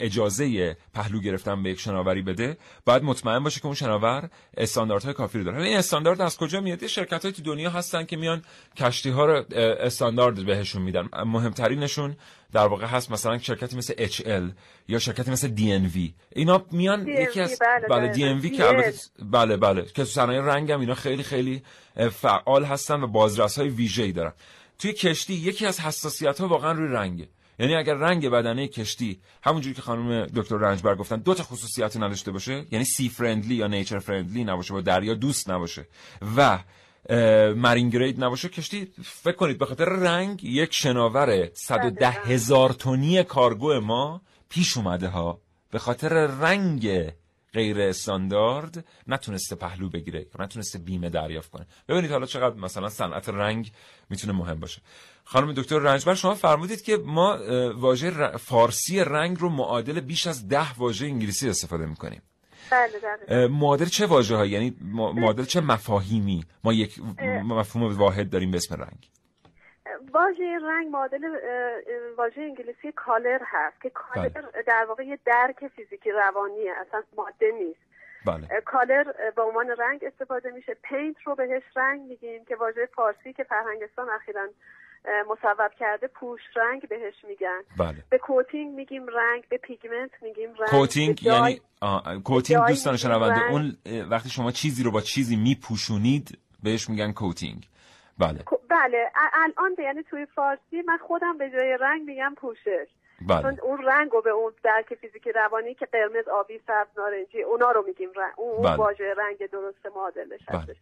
Speaker 1: اجازه پهلو گرفتن به یک شناوری بده باید مطمئن باشه که اون شناور استانداردهای کافی رو داره. حالا این استاندارد از کجا میاد؟ شرکت های تو دنیا هستن که میان کشتی ها رو استاندارد بهشون میدن. مهمترینشون در واقع هست مثلا شرکتی مثل HL یا شرکتی مثل DNV اینا میان
Speaker 8: DNV
Speaker 1: یکی از
Speaker 8: بله،
Speaker 1: بله
Speaker 8: دقیقاً.
Speaker 1: DNV که. البته بله بله. که تو صنایع رنگ هم اینا خیلی خیلی فعال هستن و بازرس های ویژه‌ای دارن. توی کشتی یکی از حساسیت ها واقعا روی رنگه. یعنی اگر رنگ بدنه کشتی همونجوری که خانم دکتر رنجبر گفتن دو تا خصوصیت نداشته باشه یعنی سی فرندلی یا نیچر فرندلی نباشه با دریا دوست نباشه. و اه، مارین گرید نباشه. کشتی فکر کنید به خاطر رنگ یک شناور 110 هزار تونی کارگو ما پیش اومده ها. به خاطر رنگ غیر استاندارد نتونسته پهلو بگیره نتونسته بیمه دریافت کنه. ببینید حالا چقدر مثلا صنعت رنگ می‌تونه مهم باشه. خانم دکتر رنجبر شما فرمودید که ما واژه فارسی رنگ رو معادل بیش از ده واژه انگلیسی استفاده می‌کنیم.
Speaker 8: بله.
Speaker 1: معادل چه واژه هایی یعنی معادل چه مفاهیمی؟ ما یک. مفهوم واحد داریم به اسم رنگ.
Speaker 8: واژه رنگ معادل واژه انگلیسی color هست که color در واقع یه درک فیزیکی روانیه اصلا ماده نیست.
Speaker 1: بله.
Speaker 8: color به عنوان رنگ استفاده میشه. paint رو بهش رنگ میگیم که واژه فارسی که فرهنگستان اخیرا مصوب کرده پوش رنگ بهش میگن.
Speaker 1: بله.
Speaker 8: به coating میگیم رنگ به پیگمنت میگیم رنگ
Speaker 1: coating
Speaker 8: به dye-
Speaker 1: یعنی آه، coating
Speaker 8: جای
Speaker 1: دوستان شنونده. اون وقتی شما چیزی رو با چیزی میپوشونید بهش میگن coating. بله.
Speaker 8: coa- بله. الان یعنی توی فارسی من خودم به جای رنگ میگم پوشش.
Speaker 1: بله.
Speaker 8: چون اون رنگ رو به اون درک فیزیکی روانی که قرمز آبی سبز نارنجی اونا رو میگیم رنگ. اون اون
Speaker 1: بله.
Speaker 8: واژه رنگ درست معادلش
Speaker 1: بله.
Speaker 8: هستش.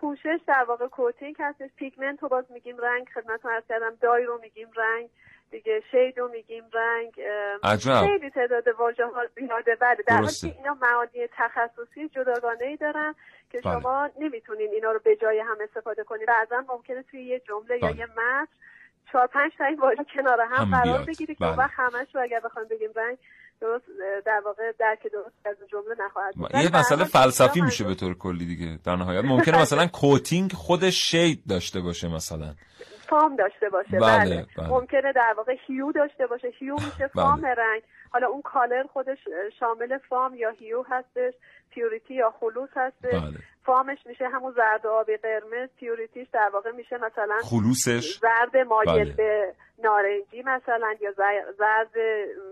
Speaker 8: پوشش در واقع coating هستش پیگمنت رو باز میگیم رنگ خدمتتون عرض کردم dye رو میگیم رنگ دیگه شید رو میگیم رنگ
Speaker 1: عجب.
Speaker 8: خیلی تعداد واژه ها زیاده بله در حالی. که اینا معانی تخصصی جداگانه ای دارن که
Speaker 1: بله.
Speaker 8: شما نمی‌تونین اینا رو به جای هم استفاده کنید بعضا ممکنه توی یه جمله یا
Speaker 1: بله.
Speaker 8: یه متن چهار پنج تا این واژه کنار هم,
Speaker 1: هم
Speaker 8: قرار. بگیره که
Speaker 1: بله.
Speaker 8: وقت همش رو اگر بخوایم بگیم رنگ درست در واقع درک درست از جمله نخواهد بود.
Speaker 1: یه مسئله فلسفی میشه به طور کلی دیگه در نهایت. ممکنه مثلا کوتینگ خودش شید داشته باشه مثلا.
Speaker 8: فام داشته باشه
Speaker 1: بله،
Speaker 8: بله,
Speaker 1: بله.
Speaker 8: ممکنه در واقع hue داشته باشه. hue میشه فام رنگ. حالا اون color خودش شامل فام یا hue هستش. purity یا خلوص هستش
Speaker 1: بله.
Speaker 8: فامش میشه همون زرد آبی قرمز. purity ش در واقع میشه مثلا
Speaker 1: خلوصش؟
Speaker 8: زرد مایل
Speaker 1: بله.
Speaker 8: به نارنجی مثلا یا زرد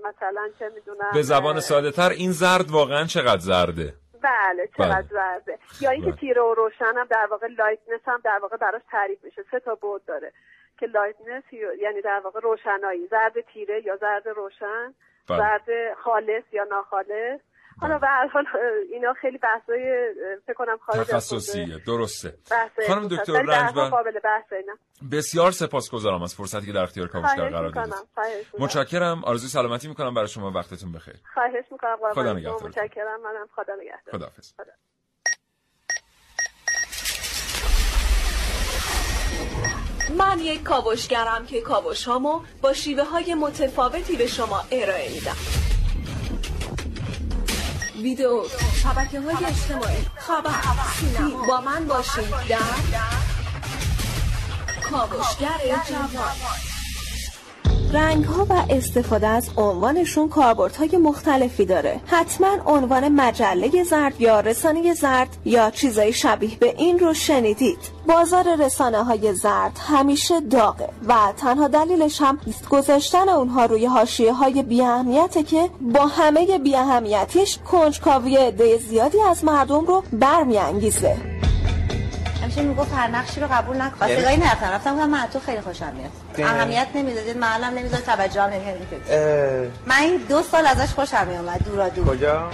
Speaker 8: مثلا چه می‌دونم
Speaker 1: به زبان ساده تر این زرد واقعا چقدر زرده؟
Speaker 8: بله چقدر
Speaker 1: بله.
Speaker 8: زرده. یا اینکه
Speaker 1: بله.
Speaker 8: تیره و روشن هم در واقع lightness هم در واقع براش تعریف میشه. سه تا بود داره. که lightness یعنی در واقع روشنایی. زرد تیره یا زرد روشن
Speaker 1: بله.
Speaker 8: زرد خالص یا ناخالص. حالا به هر حال اینا خیلی بحثای فکر کنم خارج
Speaker 1: تخصصیه درسته. خانم. دکتر رنجبر
Speaker 8: قابل بحث اینا.
Speaker 1: بسیار سپاسگزارم از فرصتی که در اختیار کاوشگر قرار دادید. متشکرم. آرزوی سلامتی می‌کنم. برای شما وقتتون بخیر.
Speaker 8: خواهش می‌کنم.
Speaker 1: خدا نگهدارتون.
Speaker 8: متشکرم. منم خدا نگهدار
Speaker 1: خداحافظ.
Speaker 9: من یک کاوشگرم که کاوش هامو با شیوه های متفاوتی به شما ارائه میدم. ویدیو شبکه های اجتماعی. خبر سینما با من باشید در کاوشگر جوان.
Speaker 5: رنگ ها و استفاده از عنوانشون کاربردهای مختلفی داره. حتما عنوان مجله زرد یا رسانه زرد یا چیزای شبیه به این رو شنیدید. بازار رسانه های زرد همیشه داغه و تنها دلیلش هم گذاشتن اونها روی حاشیه های بیاهمیته که با همه بیاهمیتیش کنجکاوی عده زیادی از مردم رو برمیانگیزه.
Speaker 10: همیشه می‌گفت هر نقشی رو قبول نکن. خواستگاهی نرفتم رفتم گفتم من تو خیلی خوشم میاد. اهمیت نمی‌دادید محلم نمی‌داد توجه هم نمی‌کردید من این دو سال ازش خوشم میومد دورا دور.
Speaker 11: کجا؟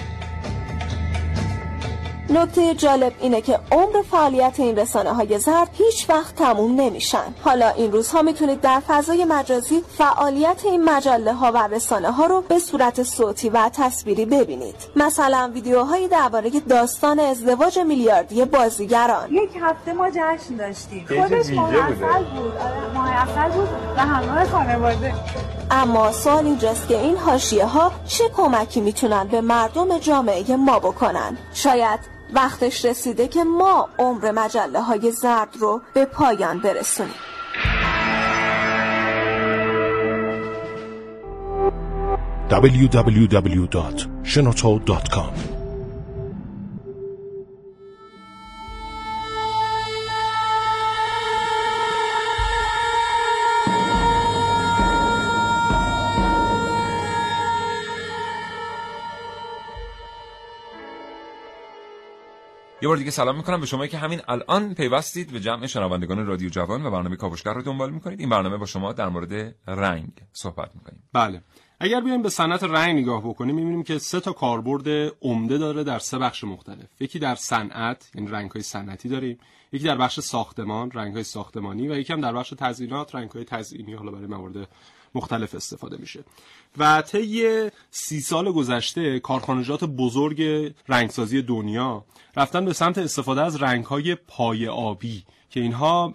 Speaker 5: نکته جالب اینه که عمر فعالیت این رسانه های زرد هیچ وقت تموم نمیشن. حالا این روزها می‌تونید در فضای مجازی فعالیت این مجله ها و رسانه ها رو به صورت صوتی و تصویری ببینید. مثلا ویدیوهایی درباره داستان ازدواج میلیاردی بازیگران.
Speaker 12: یک هفته ما جشن داشتیم. خودش ماه بود. آره، ماه بود و همراه خانواده.
Speaker 5: اما سوال اینجاست که این حاشیه ها چه کمکی می‌تونن به مردم جامعه ما بکنن؟ شاید وقتش رسیده که ما عمر مجله های زرد رو به پایان برسونیم.
Speaker 13: www.shenoto.com
Speaker 1: بار دیگه سلام می‌کنم به شما که همین الان پیوستید به جمع شنوندگان رادیو جوان و برنامه کاوشگر رو دنبال می‌کنید. این برنامه با شما در مورد رنگ صحبت می‌کنیم.
Speaker 3: بله. اگر بیایم به صنعت رنگ نگاه بکنیم می‌بینیم که سه تا کاربرد عمده داره در سه بخش مختلف. یکی در صنعت یعنی رنگ های صنعتی داریم. یکی در بخش ساختمان رنگ های ساختمانی و یکی هم در بخش تزیینات رنگ های تزیینی حالا برای موارد مختلف استفاده میشه. و طی سی سال گذشته کارخانجات بزرگ رنگسازی دنیا رفتن به سمت استفاده از رنگ های پای آبی که اینها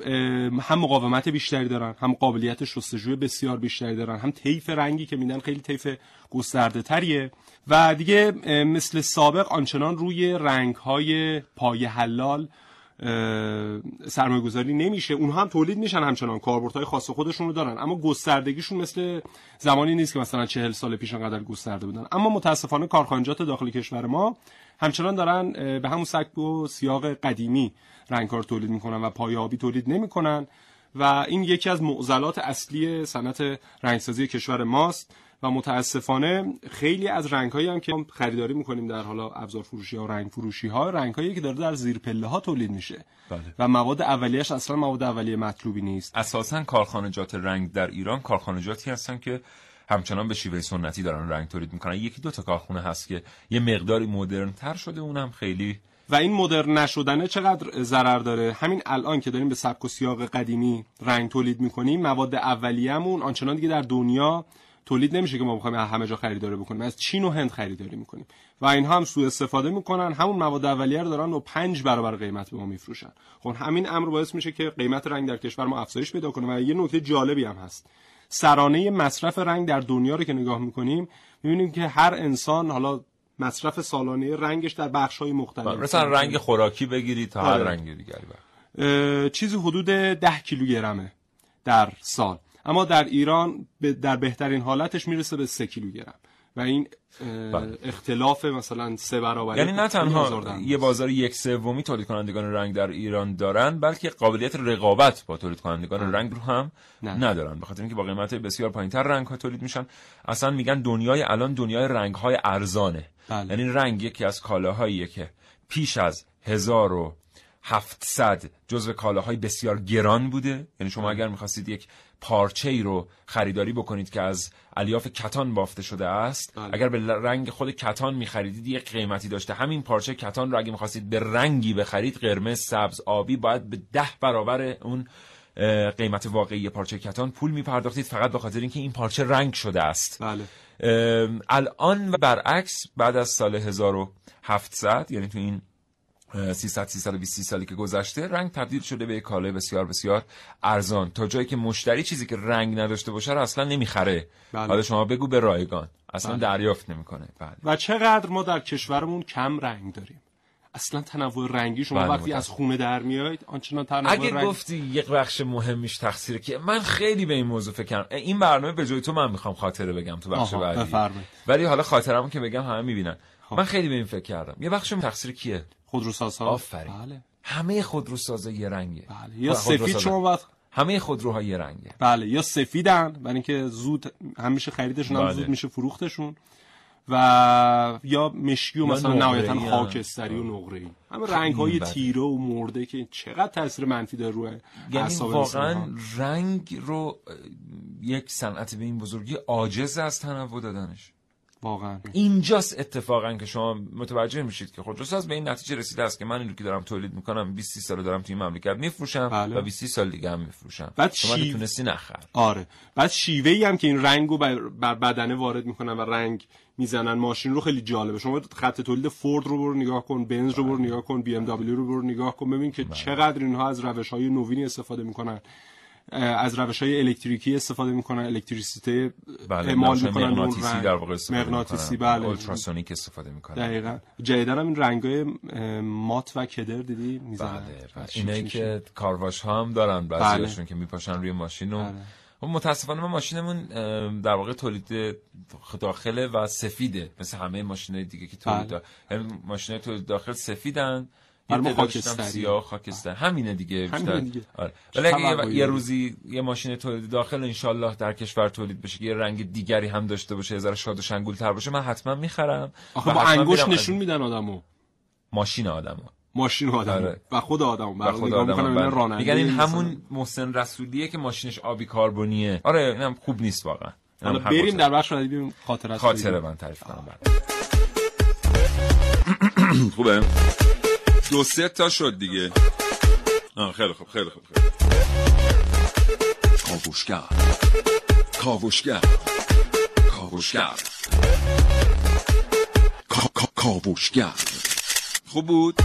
Speaker 3: هم مقاومت بیشتری دارن هم قابلیت شستشوی بسیار بیشتری دارن هم طیف رنگی که میدن خیلی طیف گسترده تریه و دیگه مثل سابق آنچنان روی رنگ های پای حلال سرمایه گذاری نمیشه. اونها هم تولید میشن همچنان. کاربردهای خاص خودشون رو دارن. اما گستردگیشون مثل زمانی نیست که مثلا چهل سال پیش انقدر گسترده بودن. اما متاسفانه کارخانجات داخل کشور ما همچنان دارن به همون سبک و سیاق قدیمی رنگکار تولید می‌کنن و پایابی تولید نمی‌کنن. و این یکی از معضلات اصلی صنعت رنگسازی کشور ماست. و متاسفانه خیلی از رنگ هایی هم که خریداری می‌کنیم در حالا ابزار فروشی ها و رنگ فروشی ها رنگ هایی که داره در زیر پله ها تولید میشه.
Speaker 1: بله.
Speaker 3: و مواد اولیش اصلا مواد اولیه مطلوبی نیست.
Speaker 1: اساسا کارخانجات رنگ در ایران کارخانجاتی هستن که همچنان به شیوه سنتی دارن رنگ تولید می‌کنن. یکی دو تا کارخونه هست که یه مقداری مدرن تر شده اونم خیلی
Speaker 3: و این مدرن نشدنه چقدر ضرر داره؟ همین الان که داریم به سبک و سیاق قدیمی رنگ تولید می‌کنیم مواد اولیه‌مون آنچنان دیگه در دنیا تولید نمیشه که ما بخوایم همه جا خریداری بکنیم. از چین و هند خریداری می‌کنیم. و اینها هم سوء استفاده می‌کنن. همون مواد اولیه رو دارن و پنج برابر قیمت به ما میفروشن. خب همین امر باعث میشه که قیمت رنگ در کشور ما افزایش پیدا کنه. و یه نکته جالبی هم هست. سرانه مصرف رنگ در دنیا رو که نگاه می‌کنیم می‌بینیم که هر انسان حالا مصرف سالانه رنگش در بخش های مختلف.
Speaker 1: مثلا رنگ خوراکی بگیرید تا هر رنگ دیگری
Speaker 3: چیزی حدود ده کیلوگرمه در سال. اما در ایران در بهترین حالتش می‌رسه به سه کیلوگرم و این بله. اختلاف مثلا سه برابری
Speaker 1: یعنی نه تنها یه بازار یک سومی تولید کنندگان رنگ در ایران دارن بلکه قابلیت رقابت با تولید کنندگان رنگ رو هم نه. ندارن به خاطر اینکه با قیمت بسیار پایینتر رنگ ها تولید میشن. اصلا میگن دنیای الان دنیای رنگ های ارزانه.
Speaker 3: بله.
Speaker 1: یعنی رنگ یکی از کالاهاییه که پیش از هزار و 700 جزو کالاهای بسیار گران بوده. یعنی شما اگر می‌خواستید یک پارچه ای رو خریداری بکنید که از الیاف کتان بافته شده است.
Speaker 3: بله.
Speaker 1: اگر به رنگ خود کتان میخریدید یک قیمتی داشته. همین پارچه کتان رو اگه می‌خواستید به رنگی بخرید قرمز سبز آبی باید به ده برابر اون قیمت واقعی پارچه کتان پول میپرداختید فقط به خاطر اینکه این پارچه رنگ شده است.
Speaker 3: بله.
Speaker 1: الان و برعکس بعد از سال 1700 یعنی تو این 300 320 سالی که گذشته رنگ تبدیل شده به یک کالای بسیار بسیار ارزان. تا جایی که مشتری چیزی که رنگ نداشته باشه رو اصلا نمی‌خره.
Speaker 3: بله.
Speaker 1: حالا شما بگو به رایگان. اصلا
Speaker 3: بله.
Speaker 1: دریافت نمی‌کنه. بله.
Speaker 3: و چقدر ما در کشورمون کم رنگ داریم. اصلا تنوع رنگی شما
Speaker 1: بله،
Speaker 3: وقتی. از خونه در میایید آنچنان تنوع
Speaker 1: اگه
Speaker 3: رنگ
Speaker 1: گفتی یک بخش مهمیش تقصیره که من خیلی به این موضوع فکر کردم. این برنامه به جای تو من می‌خوام خاطره بگم تو بخش بعدی. ولی حالا خاطرمو که بگم همه می‌بینن. من خیلی به این فکر کردم. یه بخش تقصیر کیه؟
Speaker 3: خودروسازها
Speaker 1: آفرین
Speaker 3: بله
Speaker 1: همه خودروسازا یه رنگه
Speaker 3: بله. یا. سفید شما باید
Speaker 1: همه خودروها یه رنگه
Speaker 3: بله یا سفیدن برای اینکه زود هم میشه خریدشون هم
Speaker 1: بله.
Speaker 3: زود میشه فروختشون و یا مشکی و مثلا نهایتا
Speaker 1: هم.
Speaker 3: خاکستری و نقره‌ای همه
Speaker 1: خیلی
Speaker 3: رنگ های. تیره و مرده که چقدر تاثیر منفی داره روی
Speaker 1: یعنی واقعا. رنگ رو یک صنعت به این بزرگی عاجز از تنوع دادنش
Speaker 3: واقعا.
Speaker 1: اینجاست اتفاقا که شما متوجه میشید که خودروساز به این نتیجه رسیده است که من این رو که دارم تولید می‌کنم 20 30 سال دارم توی این مملکت میفروشم
Speaker 3: بله.
Speaker 1: و 20 سال دیگه هم میفروشم.
Speaker 3: بعد
Speaker 1: شما
Speaker 3: شیو-
Speaker 1: نتونستی نخر
Speaker 3: آره. بعد شیوه ای هم که این رنگ رو بر, بدنه وارد می‌کنن و رنگ می‌زنن ماشین رو خیلی جالبه. شما خط تولید فورد رو برو نگاه کن بنز رو برو نگاه کن بی ام دبلیو رو برو نگاه کن. ببین که چقدر اینها از روش های نوینی استفاده می‌کنن. از روش های الکتریکی استفاده می‌کنن الکتریسیته
Speaker 1: بله
Speaker 3: اعمال می‌کنن
Speaker 1: مغناطیسی. در واقع استفاده
Speaker 3: مغناطیسی. بله
Speaker 1: اولتراسونیک استفاده می‌کنن
Speaker 3: دقیقا جدیدن هم این رنگ های مات و کدر دیدی می‌زنن
Speaker 1: بله بله. اینایی. که کارواش ها هم دارن
Speaker 3: بله.
Speaker 1: بعضیاشون که میپاشن روی ماشین و
Speaker 3: بله.
Speaker 1: و متاسفانه ما ماشینمون در واقع تولید داخله و سفیده مثل همه ماشین دیگه که تولید
Speaker 3: بله.
Speaker 1: دا... یعنی ماشین تولید داخل سفیدن
Speaker 3: آره، خاکستری.
Speaker 1: سیاه خاکستر همینه دیگه
Speaker 3: همینه
Speaker 1: بیشتر.
Speaker 3: دیگه.
Speaker 1: آره. ولی اگه یه-؟ روزی یه ماشین تولید داخل انشالله در کشور تولید بشه که یه رنگ دیگری هم داشته باشه یه ذره شاد و شنگول تر باشه من حتما می‌خرم
Speaker 3: آخه با
Speaker 1: از-
Speaker 3: نشون میدن آدمو
Speaker 1: ماشین آدمو
Speaker 3: ماشین آدم
Speaker 1: آره.
Speaker 3: و خود آدم
Speaker 1: و خود آدم
Speaker 3: میگن راننده
Speaker 1: میگن این. همون محسن رسولیه که ماشینش آبی کربنیه آره اینم خوب نیست واقعا
Speaker 3: حالا بریم. در بخش بعدی بریم خاطرات
Speaker 1: خاطره من تعریف کنم بله. خوبه دو سه تا شد دیگه. آه خیلی خوب خیلی خوب خیلی.
Speaker 7: کاوشگر. کاوشگر. کاوشگر. کا- کا- کاوشگر.
Speaker 1: خوب بود؟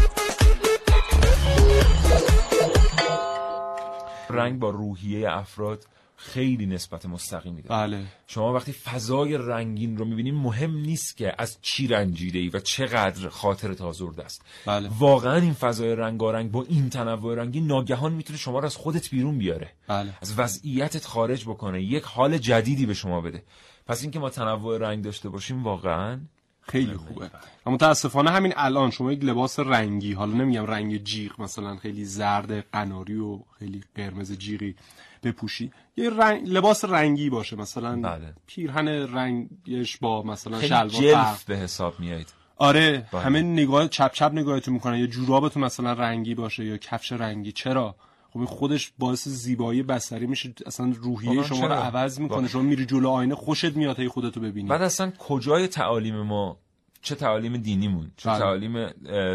Speaker 1: رنگ با روحیه افراد خیلی نسبت مستقیمی داره
Speaker 3: بله.
Speaker 1: شما وقتی فضای رنگین رو می‌بینید مهم نیست که از چی رنجیده ای و چقدر خاطرت آزرده است.
Speaker 3: بله.
Speaker 1: واقعا این فضای رنگارنگ با این تنوع رنگی ناگهان می‌تونه شما رو از خودت بیرون بیاره.
Speaker 3: بله.
Speaker 1: از وضعیتت خارج بکنه. یک حال جدیدی به شما بده. پس اینکه ما تنوع رنگ داشته باشیم واقعا
Speaker 3: خیلی خوبه. اما متاسفانه همین الان شما یک لباس رنگی حالا نمیگم رنگ جیغ مثلا خیلی زرد قناری و خیلی قرمز جیغی بپوشی یه رنگ لباس رنگی باشه مثلا
Speaker 1: بله.
Speaker 3: پیرهن رنگش با مثلا شلوار
Speaker 1: جلف. به حساب میایید
Speaker 3: آره
Speaker 1: بله.
Speaker 3: همه نگاه چپ چپ نگاهتون می‌کنن یا جورابتون مثلا رنگی باشه یا کفش رنگی چرا خب خودش باعث زیبایی بصری میشه اصلا روحیه شما رو؟ عوض می‌کنه. شما میری جلو آینه خوشت میاد هی خودتو ببینی
Speaker 1: بعد اصلا کجای تعالیم ما چه تعالیم دینیمون چه
Speaker 3: بله.
Speaker 1: تعالیم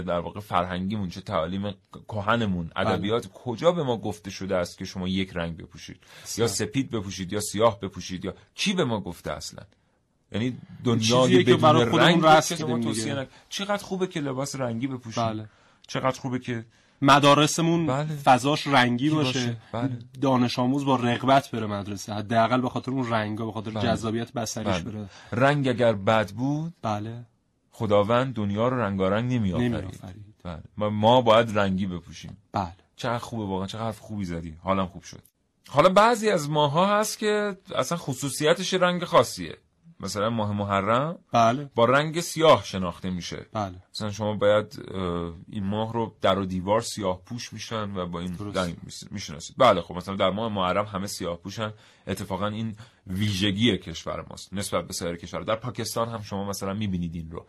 Speaker 1: در واقع فرهنگیمون چه تعالیم کهنمون ادبیات کجا به ما گفته شده است که شما یک رنگ بپوشید یا سپید بپوشید یا سیاه بپوشید یا کی به ما گفته اصلا یعنی دنیای بدون رنگ
Speaker 3: رسم
Speaker 1: توصیه. نک- چقدر خوبه که لباس رنگی بپوشید
Speaker 3: بله.
Speaker 1: چقدر خوبه که
Speaker 3: مدارسمون
Speaker 1: بله.
Speaker 3: فضاش رنگی باشه,
Speaker 1: باشه؟ بله.
Speaker 3: دانش آموز با رغبت بره مدرسه حداقل به خاطر اون رنگا به خاطر
Speaker 1: بله.
Speaker 3: جذابیت بصریش
Speaker 1: بله.
Speaker 3: بره
Speaker 1: رنگ اگر بد بود
Speaker 3: بله
Speaker 1: خداوند دنیا رو رنگارنگ نمیآفرید.
Speaker 3: نمی‌آفرید.
Speaker 1: بله. ما- ما باید رنگی بپوشیم.
Speaker 3: بله.
Speaker 1: چقدر خوبه واقعا چقدر حرف خوبی زدی. حالم خوب شد. حالا بعضی از ماها هست که اصلا خصوصیتش رنگ خاصیه. مثلا ماه محرم
Speaker 3: بله.
Speaker 1: با رنگ سیاه شناخته میشه.
Speaker 3: بله.
Speaker 1: مثلا شما باید این ماه رو در و دیوار سیاه پوش میشن و با این. رنگ می‌شناسید. بله خب مثلا در ماه محرم همه سیاه پوشن. اتفاقا این ویژگی کشور ماست نسبت به سایر کشور در پاکستان هم شما مثلا می‌بینید این رو.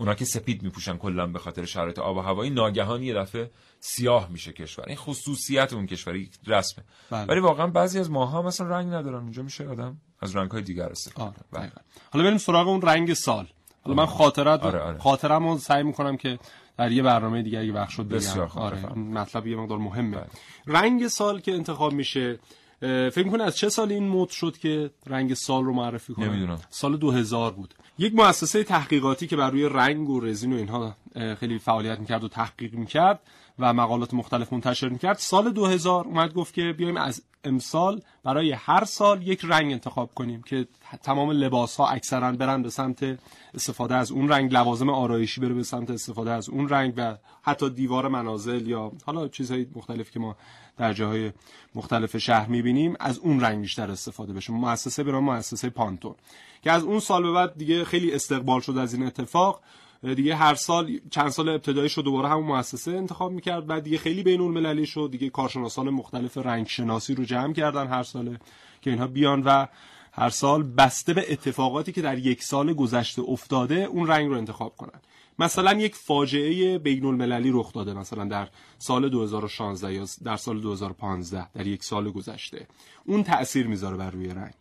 Speaker 1: اونا که سپید میپوشن کلا به خاطر شرایط آب و هوایی ناگهان یه دفعه سیاه میشه کشور. این خصوصیت اون کشوری رسمه.
Speaker 3: بله.
Speaker 1: ولی واقعا بعضی از ماها مثلا رنگ ندارن. اونجا میشه آدم از رنگ های دیگر استفاده کنه. بله.
Speaker 3: حالا بریم سراغ اون رنگ سال. حالا من خاطرات
Speaker 1: آره، آره.
Speaker 3: خاطرمو سعی می‌کنم که در یه برنامه دیگه اگه وقت شد بگم. آره مطلب یه مقدار مهمه. رنگ سال که انتخاب میشه فکر می‌کنه از چه سال این مد شد که رنگ سال رو معرفی کنه
Speaker 1: نمی‌دونم.
Speaker 3: سال 2000 بود یک مؤسسه تحقیقاتی که بر روی رنگ و رزین و اینها خیلی فعالیت می‌کرد و تحقیق می‌کرد و مقالات مختلف منتشر می‌کرد. سال 2000 اومد گفت که بیایم از امسال برای هر سال یک رنگ انتخاب کنیم که تمام لباس ها اکثرا برن به سمت استفاده از اون رنگ لوازم آرایشی بره به سمت استفاده از اون رنگ و حتی دیوار منازل یا حالا چیزهای مختلفی که ما در جاهای مختلف شهر می‌بینیم از اون رنگ بیشتر استفاده بشه. مؤسسه نام مؤسسه پانتون که از اون سال به بعد دیگه خیلی استقبال شد از این اتفاق. دیگه هر سال چند سال ابتدایی شد دوباره همون مؤسسه انتخاب می‌کرد بعد دیگه خیلی بین المللی شد. دیگه کارشناسان مختلف رنگ شناسی رو جمع کردن هر ساله که اینها بیان و هر سال بسته به اتفاقاتی که در یک سال گذشته افتاده اون رنگ رو انتخاب کنن. مثلا یک فاجعه بین المللی رخ داده مثلا در سال 2016 یا در سال 2015 در یک سال گذشته. اون تأثیر می‌ذاره بر روی رنگ.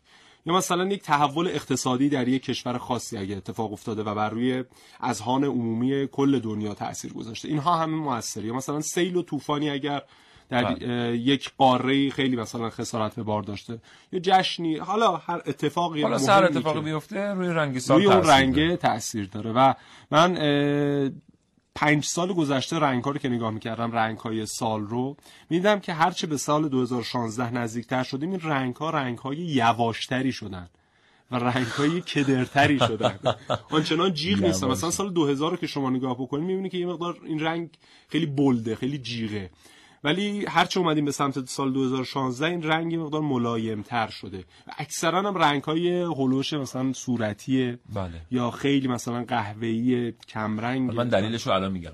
Speaker 3: یا مثلا یک تحول اقتصادی در یک کشور خاصی اگه اتفاق افتاده و بر روی اذهان عمومی کل دنیا تاثیر گذاشته. اینها همه موثره. یا مثلا سیل و طوفانی اگر در
Speaker 1: بله.
Speaker 3: یک قاره خیلی مثلا خسارت به بار داشته. یا جشنی. حالا هر اتفاقی
Speaker 1: حالا سر اتفاقی بیفته روی رنگ سال
Speaker 3: روی اون رنگه. تاثیر داره. و من پنج سال گذشته رنگ ها رو که نگاه می‌کردم رنگ های سال رو می‌دیدم که هرچه به سال 2016 نزدیکتر شدیم این رنگ ها رنگ های یواشتری شدن و رنگ های کدرتری شدن. آنچنان جیغ
Speaker 1: یواش.
Speaker 3: مثلا سال 2000 رو که شما نگاه بکنید می‌بینید که یه مقدار این رنگ خیلی بلده خیلی جیغه. ولی هرچه اومدیم به سمت سال 2016 این رنگ مقدار ملایم تر شده. و اکثرا هم رنگ های هلوش مثلا صورتی
Speaker 1: بله.
Speaker 3: یا خیلی مثلا قهوه‌ای کمرنگ.
Speaker 1: من دلیلش رو الان میگم.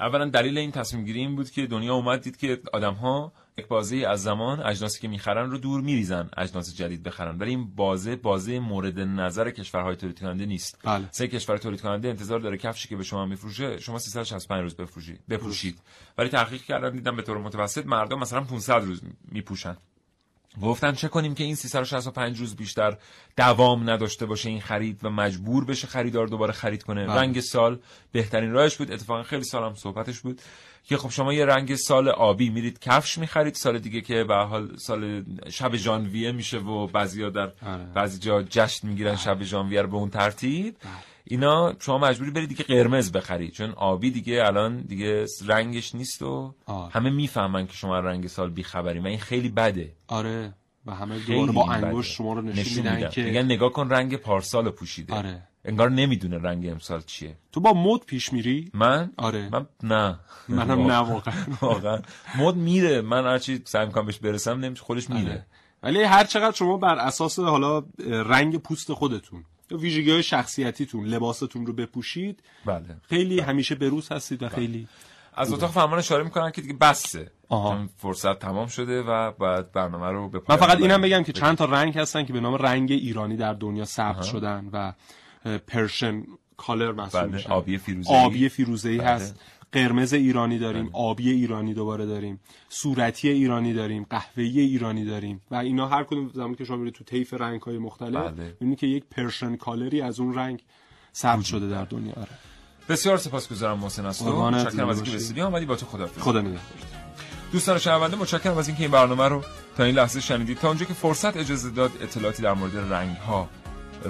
Speaker 1: اولا دلیل این تصمیم گیری این بود که دنیا اومد دید که آدم ها یک بازه از زمان اجناسی که می‌خرن رو دور میریزن اجناس جدید بخرن. ولی این بازه بازه مورد نظر کشورهای تولید کننده نیست.
Speaker 3: بله.
Speaker 1: سه کشور تولید کننده انتظار داره کفشی که به شما میفروشه شما 365 روز بفروشید. بپوشید ولی تحقیق کردن دیدم به طور متوسط مردم مثلا 500 روز میپوشن. گفتن چه کنیم که این 365 روز بیشتر دوام نداشته باشه این خرید و مجبور بشه خریدار دوباره خرید کنه.
Speaker 3: بله.
Speaker 1: رنگ سال بهترین راهش بود. اتفاقا خیلی سالم صحبتش بود. که خب شما یه رنگ سال آبی میرید کفش می‌خرید سال دیگه که به حال سال شب ژانویه میشه و بعضیا در
Speaker 3: آره.
Speaker 1: بعضی جا جشن می‌گیرن شب ژانویه رو به اون ترتیب اینا شما مجبوری برید دیگه قرمز بخرید چون آبی دیگه الان دیگه رنگش نیست و. همه می‌فهمن که شما رنگ سال بیخبری و این خیلی بده
Speaker 3: آره و همه دوباره با. انگشت شما رو نشون میدن که
Speaker 1: میگن نگاه کن رنگ پارسال پوشیده
Speaker 3: آره.
Speaker 1: انگار نمی‌دونه رنگ امسال چیه.
Speaker 3: تو با مد پیش میری؟
Speaker 1: من؟
Speaker 3: آره.
Speaker 1: من نه.
Speaker 3: منم نه واقعا.
Speaker 1: واقعا. مد میره. من هرچی سعی می‌کنم بهش برسم نمیشه. خودش میره.
Speaker 3: آره. ولی هر چقدر شما بر اساس حالا رنگ پوست خودتون یا ویژگی های شخصیتیتون لباستون رو بپوشید
Speaker 1: بله.
Speaker 3: خیلی همیشه بروز هستید و خیلی
Speaker 1: از اتاق فرمان اشاره می‌کنن که دیگه بسه.
Speaker 3: آها.
Speaker 1: فرصت تمام شده و باید برنامه رو به
Speaker 3: من فقط اینم. بگم که چند تا رنگ هستن که به نام رنگ ایرانی در دنیا ثبت. شدن و Persian color محسوب
Speaker 1: بله،
Speaker 3: میشن
Speaker 1: آبی فیروزه‌ای.
Speaker 3: آبی فیروزه‌ای
Speaker 1: بله.
Speaker 3: هست. قرمز ایرانی داریم آبی ایرانی دوباره داریم صورتی ایرانی داریم قهوه‌ای ایرانی داریم و اینا هر کدوم زمانی که شما میرید تو طیف رنگ‌های مختلف
Speaker 1: بله.
Speaker 3: که یک Persian color ی از اون رنگ ثبت شده در دنیا. آره.
Speaker 1: بسیار سپاسگزارم محسن از تو متشکرم از اینکه. به استودیو اومدی با تو خدا
Speaker 3: خدا نگهدار.
Speaker 1: دوستان شنونده متشکرم از اینکه این برنامه رو تا این لحظه شنیدید. تا اونجا که فرصت اجازه داد اطلاعاتی در مورد رنگ ها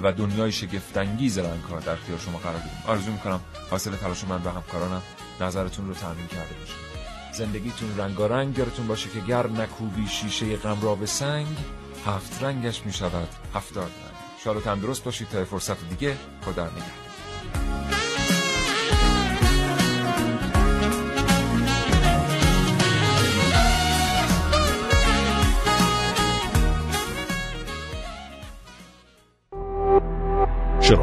Speaker 1: و دنیای شگفت‌انگیز رنگ ها در اختیار شما قرار بدیم آرزو می‌کنم حاصل تلاش من و همکارانم نظرتون رو تامین کرده باشه زندگیتون رنگارنگ یادتون باشه که گر نکوبی شیشه غم را به سنگ هفت رنگش می‌شود هفتاد رنگ. شاد و تندرست باشید تا فرصت دیگه. خدا نگهدار.